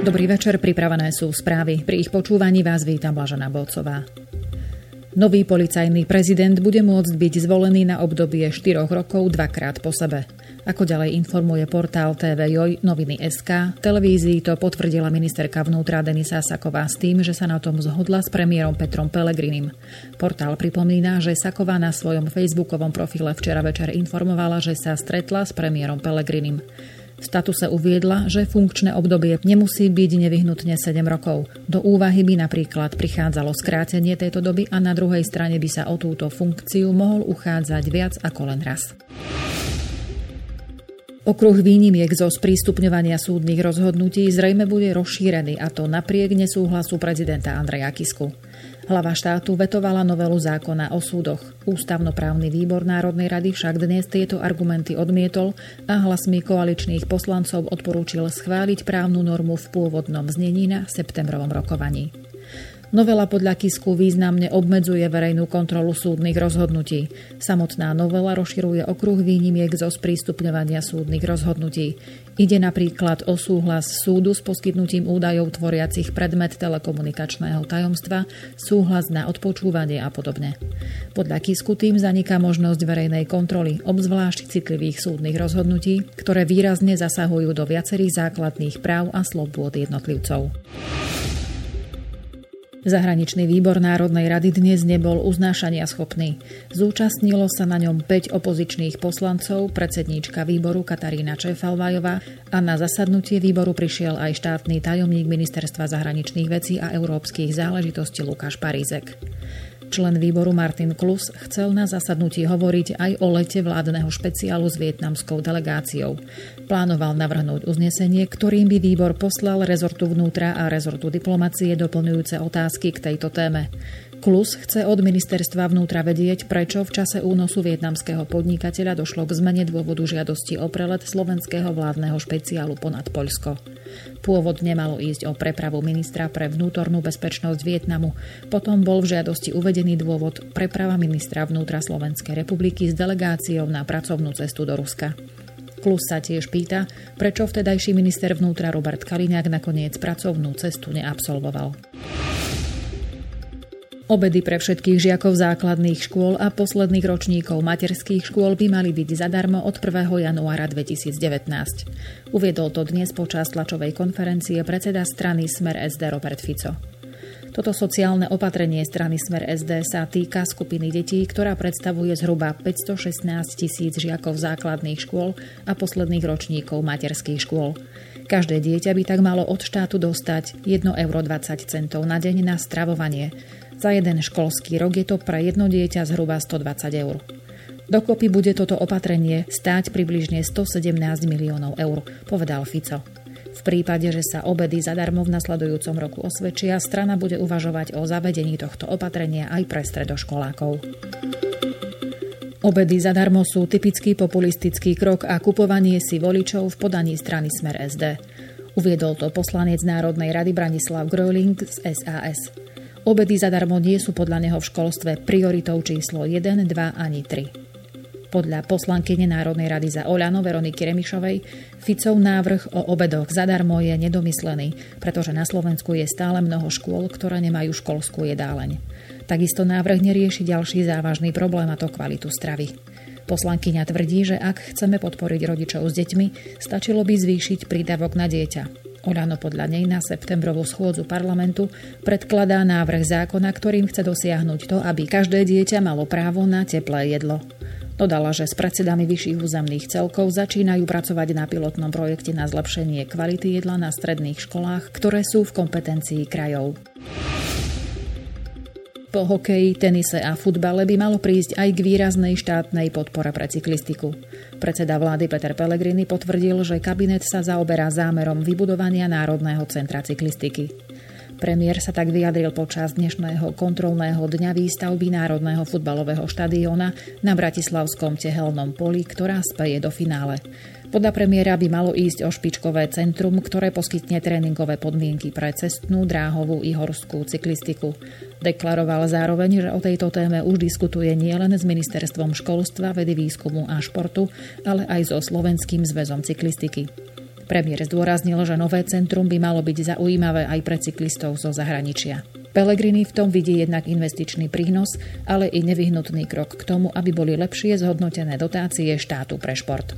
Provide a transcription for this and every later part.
Dobrý večer, pripravené sú správy. Pri ich počúvaní vás vítam Blažana Bolcová. Nový policajný prezident bude môcť byť zvolený na obdobie 4 rokov dvakrát po sebe. Ako ďalej informuje portál TV Joj noviny SK, televízii to potvrdila ministerka vnútra Denisa Saková s tým, že sa na tom zhodla s premiérom Petrom Pelegrinim. Portál pripomína, že Saková na svojom facebookovom profile včera večer informovala, že sa stretla s premiérom Pelegrinim. V statuse uviedla, že funkčné obdobie nemusí byť nevyhnutne 7 rokov. Do úvahy by napríklad prichádzalo skrátenie tejto doby a na druhej strane by sa o túto funkciu mohol uchádzať viac ako len raz. Okruh výnimiek zo sprístupňovania súdnych rozhodnutí zrejme bude rozšírený a to napriek nesúhlasu prezidenta Andreja Kisku. Hlava štátu vetovala novelu zákona o súdoch. Ústavnoprávny výbor Národnej rady však dnes tieto argumenty odmietol a hlasmi koaličných poslancov odporúčil schváliť právnu normu v pôvodnom znení na septembrovom rokovaní. Novela podľa Kisku významne obmedzuje verejnú kontrolu súdnych rozhodnutí. Samotná novela rozširuje okruh výnimiek zo sprístupňovania súdnych rozhodnutí. Ide napríklad o súhlas súdu s poskytnutím údajov tvoriacich predmet telekomunikačného tajomstva, súhlas na odpočúvanie a podobne. Podľa Kisku tým zaniká možnosť verejnej kontroly, obzvlášť citlivých súdnych rozhodnutí, ktoré výrazne zasahujú do viacerých základných práv a slobôd jednotlivcov. Zahraničný výbor Národnej rady dnes nebol uznášania schopný. Zúčastnilo sa na ňom 5 opozičných poslancov, predsedníčka výboru Katarína Čefalvajová a na zasadnutie výboru prišiel aj štátny tajomník Ministerstva zahraničných vecí a európskych záležitostí Lukáš Parízek. Člen výboru Martin Klus chcel na zasadnutí hovoriť aj o lete vládneho špeciálu s vietnamskou delegáciou. Plánoval navrhnúť uznesenie, ktorým by výbor poslal rezortu vnútra a rezortu diplomacie doplňujúce otázky k tejto téme. Klus chce od ministerstva vnútra vedieť, prečo v čase únosu vietnamského podnikateľa došlo k zmene dôvodu žiadosti o prelet slovenského vládneho špeciálu ponad Poľsko. Pôvodne malo ísť o prepravu ministra pre vnútornú bezpečnosť Vietnamu. Potom bol v žiadosti uvedený dôvod preprava ministra vnútra Slovenskej republiky s delegáciou na pracovnú cestu do Ruska. Klus sa tiež pýta, prečo vtedajší minister vnútra Robert Kaliňák nakoniec pracovnú cestu neabsolvoval. Obedy pre všetkých žiakov základných škôl a posledných ročníkov materských škôl by mali byť zadarmo od 1. januára 2019. Uviedol to dnes počas tlačovej konferencie predseda strany Smer SD Robert Fico. Toto sociálne opatrenie strany Smer SD sa týka skupiny detí, ktorá predstavuje zhruba 516 tisíc žiakov základných škôl a posledných ročníkov materských škôl. Každé dieťa by tak malo od štátu dostať 1,20 euro na deň na stravovanie, za jeden školský rok je to pre jedno dieťa zhruba 120 eur. Dokopy bude toto opatrenie stáť približne 117 miliónov eur, povedal Fico. V prípade, že sa obedy zadarmo v nasledujúcom roku osvedčia, strana bude uvažovať o zavedení tohto opatrenia aj pre stredoškolákov. Obedy zadarmo sú typický populistický krok a kupovanie si voličov v podaní strany Smer SD. Uviedol to poslanec Národnej rady Branislav Gröling z SAS. Obedy zadarmo nie sú podľa neho v školstve prioritou číslo 1, 2 ani 3. Podľa poslankyne Národnej rady za Oľano Veroniky Remišovej Ficov návrh o obedoch zadarmo je nedomyslený, pretože na Slovensku je stále mnoho škôl, ktoré nemajú školskú jedáleň. Takisto návrh nerieši ďalší závažný problém a to kvalitu stravy. Poslankyňa tvrdí, že ak chceme podporiť rodičov s deťmi, stačilo by zvýšiť prídavok na dieťa. Oľano podľa nej na septembrovú schôdzu parlamentu predkladá návrh zákona, ktorým chce dosiahnuť to, aby každé dieťa malo právo na teplé jedlo. Dodala, že s predsedami vyšších územných celkov začínajú pracovať na pilotnom projekte na zlepšenie kvality jedla na stredných školách, ktoré sú v kompetencii krajov. Po hokeji, tenise a futbale by malo prísť aj k výraznej štátnej podpore pre cyklistiku. Predseda vlády Peter Pellegrini potvrdil, že kabinet sa zaoberá zámerom vybudovania Národného centra cyklistiky. Premiér sa tak vyjadril počas dnešného kontrolného dňa výstavby Národného futbalového štadióna na Bratislavskom tehelnom poli, ktorá speje do finále. Podľa premiéra by malo ísť o špičkové centrum, ktoré poskytne tréningové podmienky pre cestnú, dráhovú i horskú cyklistiku. Deklaroval zároveň, že o tejto téme už diskutuje nielen s Ministerstvom školstva, vedy, výskumu a športu, ale aj so Slovenským zväzom cyklistiky. Premiér zdôraznil, že nové centrum by malo byť zaujímavé aj pre cyklistov zo zahraničia. Pelegrini v tom vidí jednak investičný prínos, ale i nevyhnutný krok k tomu, aby boli lepšie zhodnotené dotácie štátu pre šport.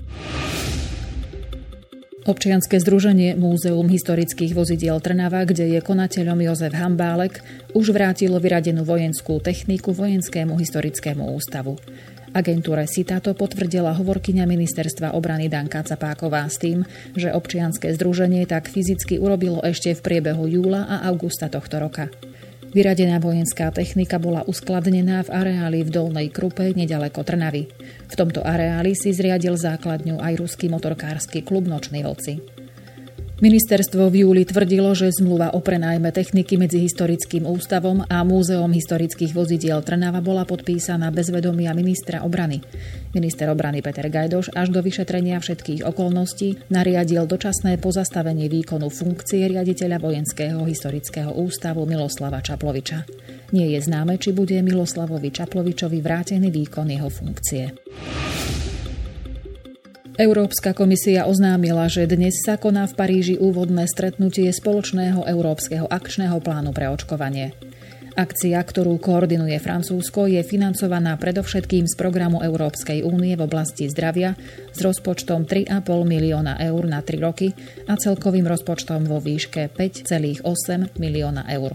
Občianske združenie Múzeum historických vozidiel Trnava, kde je konateľom Jozef Hambálek, už vrátilo vyradenú vojenskú techniku Vojenskému historickému ústavu. Agentúre si táto potvrdila hovorkyňa ministerstva obrany Danka Capáková s tým, že občianske združenie tak fyzicky urobilo ešte v priebehu júla a augusta tohto roka. Vyradená vojenská technika bola uskladnená v areáli v Dolnej Krupe nedaleko Trnavy. V tomto areáli si zriadil základňu aj ruský motorkársky klub Nočný vlci. Ministerstvo v júli tvrdilo, že zmluva o prenajme techniky medzi Historickým ústavom a Múzeom historických vozidiel Trnava bola podpísaná bez vedomia ministra obrany. Minister obrany Peter Gajdoš až do vyšetrenia všetkých okolností nariadil dočasné pozastavenie výkonu funkcie riaditeľa Vojenského historického ústavu Miloslava Čaploviča. Nie je známe, či bude Miloslavovi Čaplovičovi vrátený výkon jeho funkcie. Európska komisia oznámila, že dnes sa koná v Paríži úvodné stretnutie spoločného európskeho akčného plánu pre očkovanie. Akcia, ktorú koordinuje Francúzsko, je financovaná predovšetkým z programu Európskej únie v oblasti zdravia s rozpočtom 3,5 milióna eur na 3 roky a celkovým rozpočtom vo výške 5,8 milióna eur.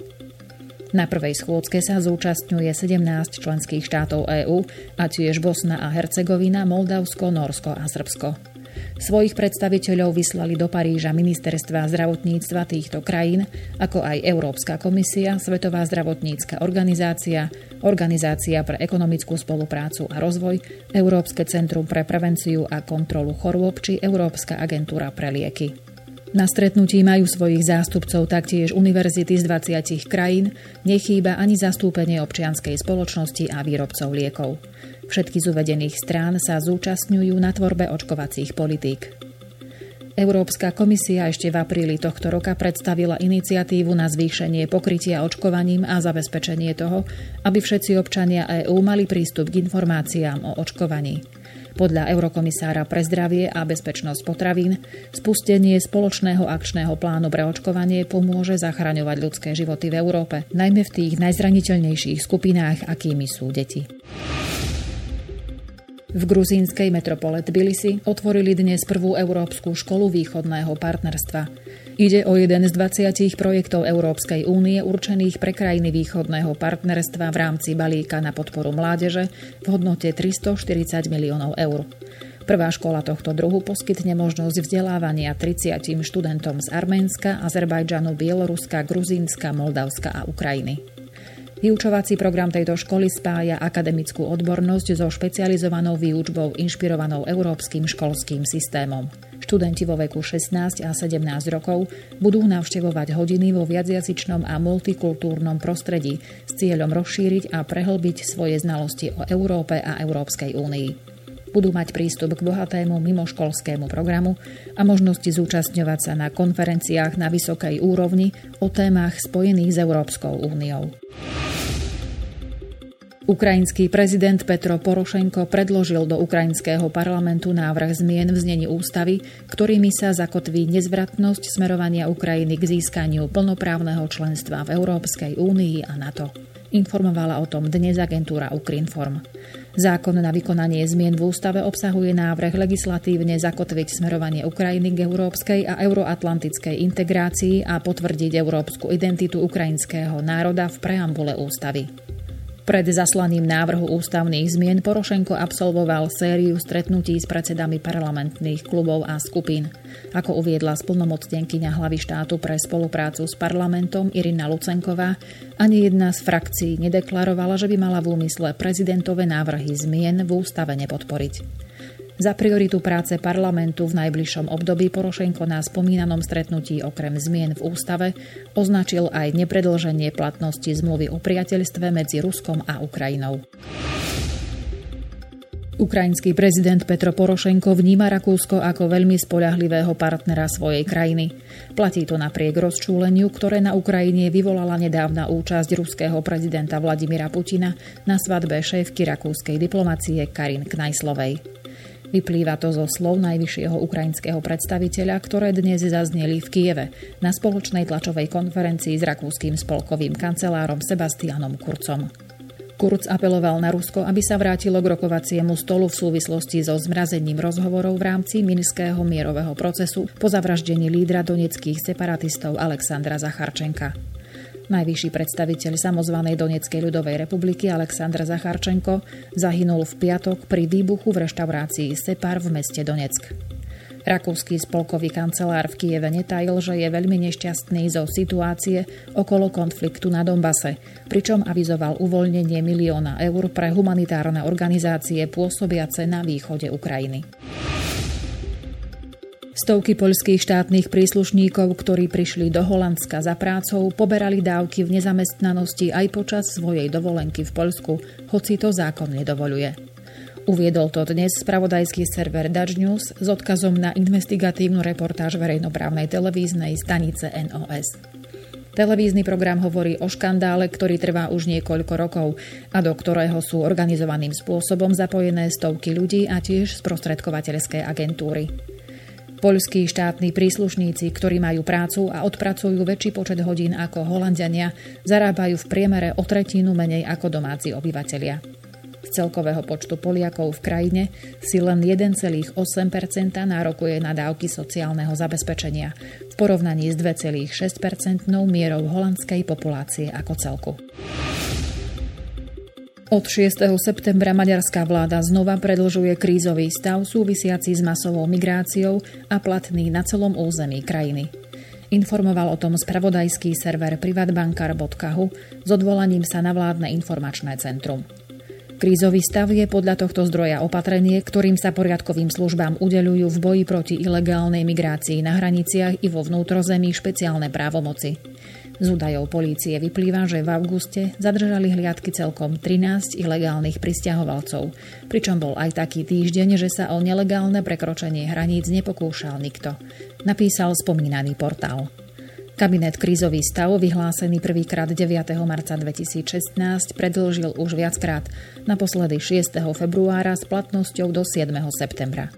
Na prvej schôdzke sa zúčastňuje 17 členských štátov EÚ a tiež Bosna a Hercegovina, Moldavsko, Norsko a Srbsko. Svojich predstaviteľov vyslali do Paríža ministerstva zdravotníctva týchto krajín, ako aj Európska komisia, Svetová zdravotnícka organizácia, Organizácia pre ekonomickú spoluprácu a rozvoj, Európske centrum pre prevenciu a kontrolu chorôb či Európska agentúra pre lieky. Na stretnutí majú svojich zástupcov taktiež univerzity z 20 krajín, nechýba ani zastúpenie občianskej spoločnosti a výrobcov liekov. Všetky z uvedených strán sa zúčastňujú na tvorbe očkovacích politík. Európska komisia ešte v apríli tohto roka predstavila iniciatívu na zvýšenie pokrytia očkovaním a zabezpečenie toho, aby všetci občania EÚ mali prístup k informáciám o očkovaní. Podľa eurokomisára pre zdravie a bezpečnosť potravín spustenie spoločného akčného plánu pre očkovanie pomôže zachraňovať ľudské životy v Európe, najmä v tých najzraniteľnejších skupinách, akými sú deti. V gruzínskej metropole Tbilisi otvorili dnes prvú európsku školu východného partnerstva. Ide o jeden z 20 projektov Európskej únie určených pre krajiny východného partnerstva v rámci balíka na podporu mládeže v hodnote 340 miliónov eur. Prvá škola tohto druhu poskytne možnosť vzdelávania 30 študentom z Arménska, Azerbajdžanu, Bieloruska, Gruzínska, Moldavska a Ukrajiny. Vyučovací program tejto školy spája akademickú odbornosť so špecializovanou výučbou inšpirovanou európskym školským systémom. Študenti vo veku 16 a 17 rokov budú navštevovať hodiny vo viacjazyčnom a multikultúrnom prostredí s cieľom rozšíriť a prehlbiť svoje znalosti o Európe a Európskej únii budú mať prístup k bohatému mimoškolskému programu a možnosti zúčastňovať sa na konferenciách na vysokej úrovni o témach spojených s Európskou úniou. Ukrajinský prezident Petro Porošenko predložil do ukrajinského parlamentu návrh zmien v znení ústavy, ktorými sa zakotví nezvratnosť smerovania Ukrajiny k získaniu plnoprávneho členstva v Európskej únii a NATO. Informovala o tom dnes agentúra Ukrinform. Zákon na vykonanie zmien v ústave obsahuje návrh legislatívne zakotviť smerovanie Ukrajiny k európskej a euroatlantickej integrácii a potvrdiť európsku identitu ukrajinského národa v preambule ústavy. Pred zaslaním návrhu ústavných zmien Porošenko absolvoval sériu stretnutí s predsedami parlamentných klubov a skupín. Ako uviedla splnomocnenkyňa hlavy štátu pre spoluprácu s parlamentom Irina Lucenková, ani jedna z frakcií nedeklarovala, že by mala v úmysle prezidentové návrhy zmien v ústave nepodporiť. Za prioritu práce parlamentu v najbližšom období Porošenko na spomínanom stretnutí okrem zmien v ústave označil aj nepredlženie platnosti zmluvy o priateľstve medzi Ruskom a Ukrajinou. Ukrajinský prezident Petro Porošenko vníma Rakúsko ako veľmi spoľahlivého partnera svojej krajiny. Platí to napriek rozčúleniu, ktoré na Ukrajine vyvolala nedávna účasť ruského prezidenta Vladimira Putina na svadbe šéfky rakúskej diplomacie Karin Knajslovej. Vyplýva to zo slov najvyššieho ukrajinského predstaviteľa, ktoré dnes zazneli v Kieve na spoločnej tlačovej konferencii s rakúskym spolkovým kancelárom Sebastianom Kurcom. Kurz apeloval na Rusko, aby sa vrátilo k rokovaciemu stolu v súvislosti so zmrazením rozhovorov v rámci minského mierového procesu po zavraždení lídra doneckých separatistov Alexandra Zacharčenka. Najvyšší predstaviteľ samozvanej Doneckej ľudovej republiky Aleksandr Zacharčenko zahynul v piatok pri výbuchu v reštaurácii Separ v meste Doneck. Rakúsky spolkový kancelár v Kieve netajil, že je veľmi nešťastný zo situácie okolo konfliktu na Dombase, pričom avizoval uvoľnenie milióna eur pre humanitárne organizácie pôsobiace na východe Ukrajiny. Stovky poľských štátnych príslušníkov, ktorí prišli do Holandska za prácou, poberali dávky v nezamestnanosti aj počas svojej dovolenky v Poľsku, hoci to zákon nedovoluje. Uviedol to dnes spravodajský server Dutch News s odkazom na investigatívnu reportáž verejnoprávnej televíznej stanice NOS. Televízny program hovorí o škandále, ktorý trvá už niekoľko rokov a do ktorého sú organizovaným spôsobom zapojené stovky ľudí a tiež sprostredkovateľské agentúry. Poľskí štátni príslušníci, ktorí majú prácu a odpracujú väčší počet hodín ako Holandiania, zarábajú v priemere o tretinu menej ako domáci obyvatelia. Z celkového počtu Poliakov v krajine si len 1,8% nárokuje na dávky sociálneho zabezpečenia v porovnaní s 2,6% mierou holandskej populácie ako celku. Od 6. septembra maďarská vláda znova predlžuje krízový stav súvisiaci s masovou migráciou a platný na celom území krajiny. Informoval o tom spravodajský server privatbankar.hu s odvolaním sa na vládne informačné centrum. Krízový stav je podľa tohto zdroja opatrenie, ktorým sa poriadkovým službám udeľujú v boji proti ilegálnej migrácii na hraniciach i vo vnútrozemí špeciálne právomoci. Z údajov polície vyplýva, že v auguste zadržali hliadky celkom 13 ilegálnych pristahovalcov, pričom bol aj taký týždeň, že sa o nelegálne prekročenie hraníc nepokúšal nikto, napísal spomínaný portál. Kabinet krízový stav, vyhlásený prvýkrát 9. marca 2016, predlžil už viackrát, naposledy 6. februára s platnosťou do 7. septembra.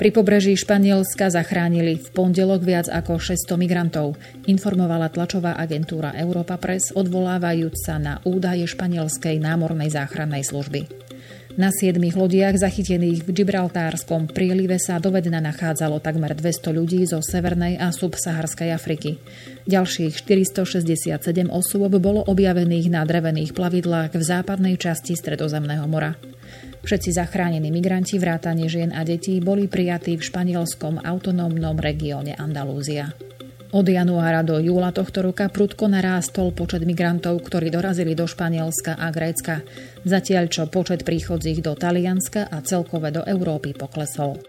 Pri pobreží Španielska zachránili v pondelok viac ako 600 migrantov, informovala tlačová agentúra Europa Press, odvolávajúc sa na údaje španielskej námornej záchrannej služby. Na siedmých lodiach zachytených v Gibraltárskom prílive sa dovedna nachádzalo takmer 200 ľudí zo Severnej a subsaharskej Afriky. Ďalších 467 osôb bolo objavených na drevených plavidlách v západnej časti Stredozemného mora. Všetci zachránení migranti, vrátane žien a detí, boli prijatí v španielskom autonómnom regióne Andalúzia. Od januára do júla tohto roka prudko narástol počet migrantov, ktorí dorazili do Španielska a Grécka, zatiaľ čo počet príchodzích do Talianska a celkové do Európy poklesol.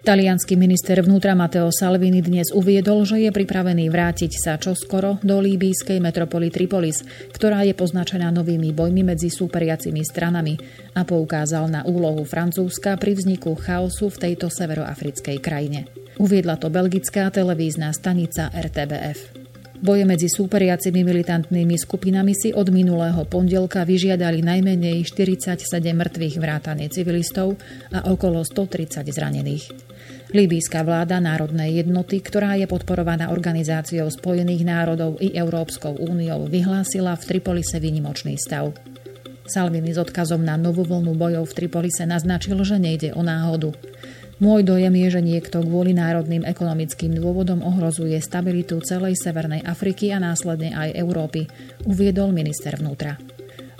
Talianský minister vnútra Matteo Salvini dnes uviedol, že je pripravený vrátiť sa čoskoro do líbijskej metropoly Tripolis, ktorá je poznačená novými bojmi medzi súperiacimi stranami a poukázal na úlohu Francúzska pri vzniku chaosu v tejto severoafrickej krajine. Uviedla to belgická televízna stanica RTBF. Boje medzi súperiacimi militantnými skupinami si od minulého pondelka vyžiadali najmenej 47 mŕtvych vrátane civilistov a okolo 130 zranených. Líbijská vláda národnej jednoty, ktorá je podporovaná Organizáciou spojených národov i Európskou úniou, vyhlásila v Tripolise výnimočný stav. Salvini s odkazom na novú vlnu bojov v Tripolise naznačil, že nejde o náhodu. Môj dojem je, že niekto kvôli národným ekonomickým dôvodom ohrozuje stabilitu celej Severnej Afriky a následne aj Európy, uviedol minister vnútra.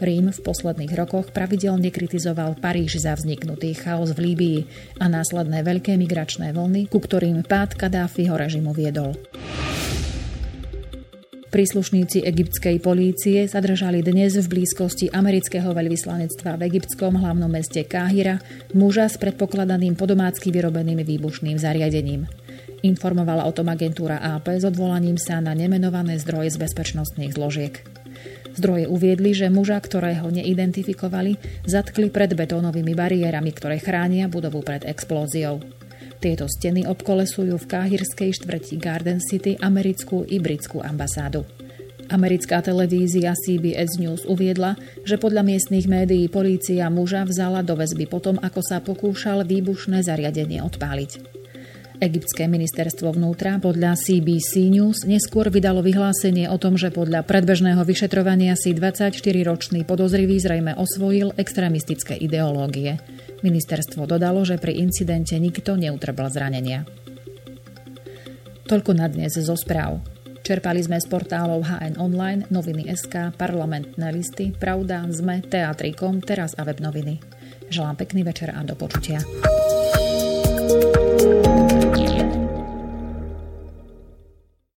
Rím v posledných rokoch pravidelne kritizoval Paríž za vzniknutý chaos v Líbii a následné veľké migračné vlny, ku ktorým pád Kadáfiho režimu viedol. Príslušníci egyptskej polície zadržali dnes v blízkosti amerického veľvyslanectva v egyptskom hlavnom meste Káhira muža s predpokladaným podomácky vyrobeným výbušným zariadením. Informovala o tom agentúra AP s odvolaním sa na nemenované zdroje z bezpečnostných zložiek. Zdroje uviedli, že muža, ktorého neidentifikovali, zatkli pred betónovými bariérami, ktoré chránia budovu pred explóziou. Tieto steny obkolesujú v káhirskej štvrti Garden City americkú i britskú ambasádu. Americká televízia CBS News uviedla, že podľa miestnych médií polícia muža vzala do väzby potom, ako sa pokúšal výbušné zariadenie odpáliť. Egyptské ministerstvo vnútra podľa CBC News neskôr vydalo vyhlásenie o tom, že podľa predbežného vyšetrovania si 24-ročný podozrivý zrejme osvojil extrémistické ideológie. Ministerstvo dodalo, že pri incidente nikto neutrpel zranenia. Toľko na dnes zo správ. Čerpali sme z portálov HN Online, Noviny SK, Parlamentné listy, Pravda, ZME, Teatrikom, Teraz a web noviny. Želám pekný večer a do počutia.